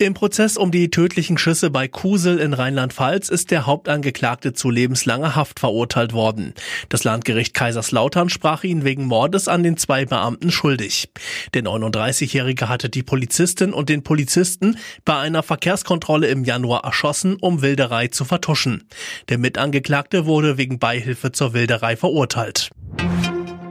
Im Prozess um die tödlichen Schüsse bei Kusel in Rheinland-Pfalz ist der Hauptangeklagte zu lebenslanger Haft verurteilt worden. Das Landgericht Kaiserslautern sprach ihn wegen Mordes an den zwei Beamten schuldig. Der 39-Jährige hatte die Polizistin und den Polizisten bei einer Verkehrskontrolle im Januar erschossen, um Wilderei zu vertuschen. Der Mitangeklagte wurde wegen Beihilfe zur Wilderei verurteilt.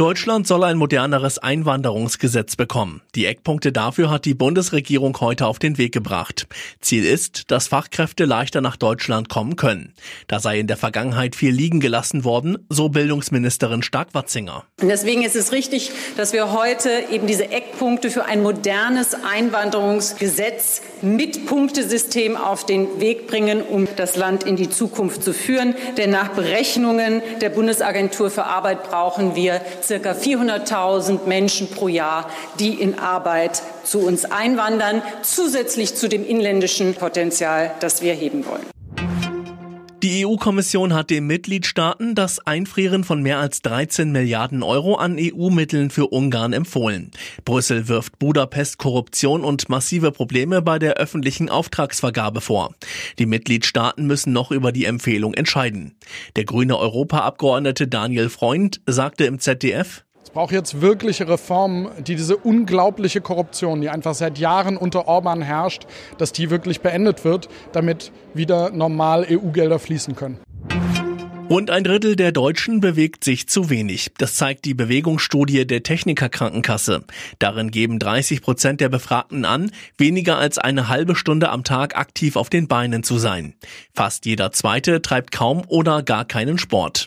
Deutschland soll ein moderneres Einwanderungsgesetz bekommen. Die Eckpunkte dafür hat die Bundesregierung heute auf den Weg gebracht. Ziel ist, dass Fachkräfte leichter nach Deutschland kommen können. Da sei in der Vergangenheit viel liegen gelassen worden, so Bildungsministerin Stark-Watzinger. Deswegen ist es richtig, dass wir heute eben diese Eckpunkte für ein modernes Einwanderungsgesetz mit Punktesystem auf den Weg bringen, um das Land in die Zukunft zu führen. Denn nach Berechnungen der Bundesagentur für Arbeit brauchen wir circa 400.000 Menschen pro Jahr, die in Arbeit zu uns einwandern, zusätzlich zu dem inländischen Potenzial, das wir heben wollen. Die EU-Kommission hat den Mitgliedstaaten das Einfrieren von mehr als 13 Milliarden Euro an EU-Mitteln für Ungarn empfohlen. Brüssel wirft Budapest Korruption und massive Probleme bei der öffentlichen Auftragsvergabe vor. Die Mitgliedstaaten müssen noch über die Empfehlung entscheiden. Der grüne Europaabgeordnete Daniel Freund sagte im ZDF, es braucht jetzt wirkliche Reformen, die diese unglaubliche Korruption, die einfach seit Jahren unter Orban herrscht, dass die wirklich beendet wird, damit wieder normal EU-Gelder fließen können. Rund ein Drittel der Deutschen bewegt sich zu wenig. Das zeigt die Bewegungsstudie der Technikerkrankenkasse. Darin geben 30 Prozent der Befragten an, weniger als eine halbe Stunde am Tag aktiv auf den Beinen zu sein. Fast jeder Zweite treibt kaum oder gar keinen Sport.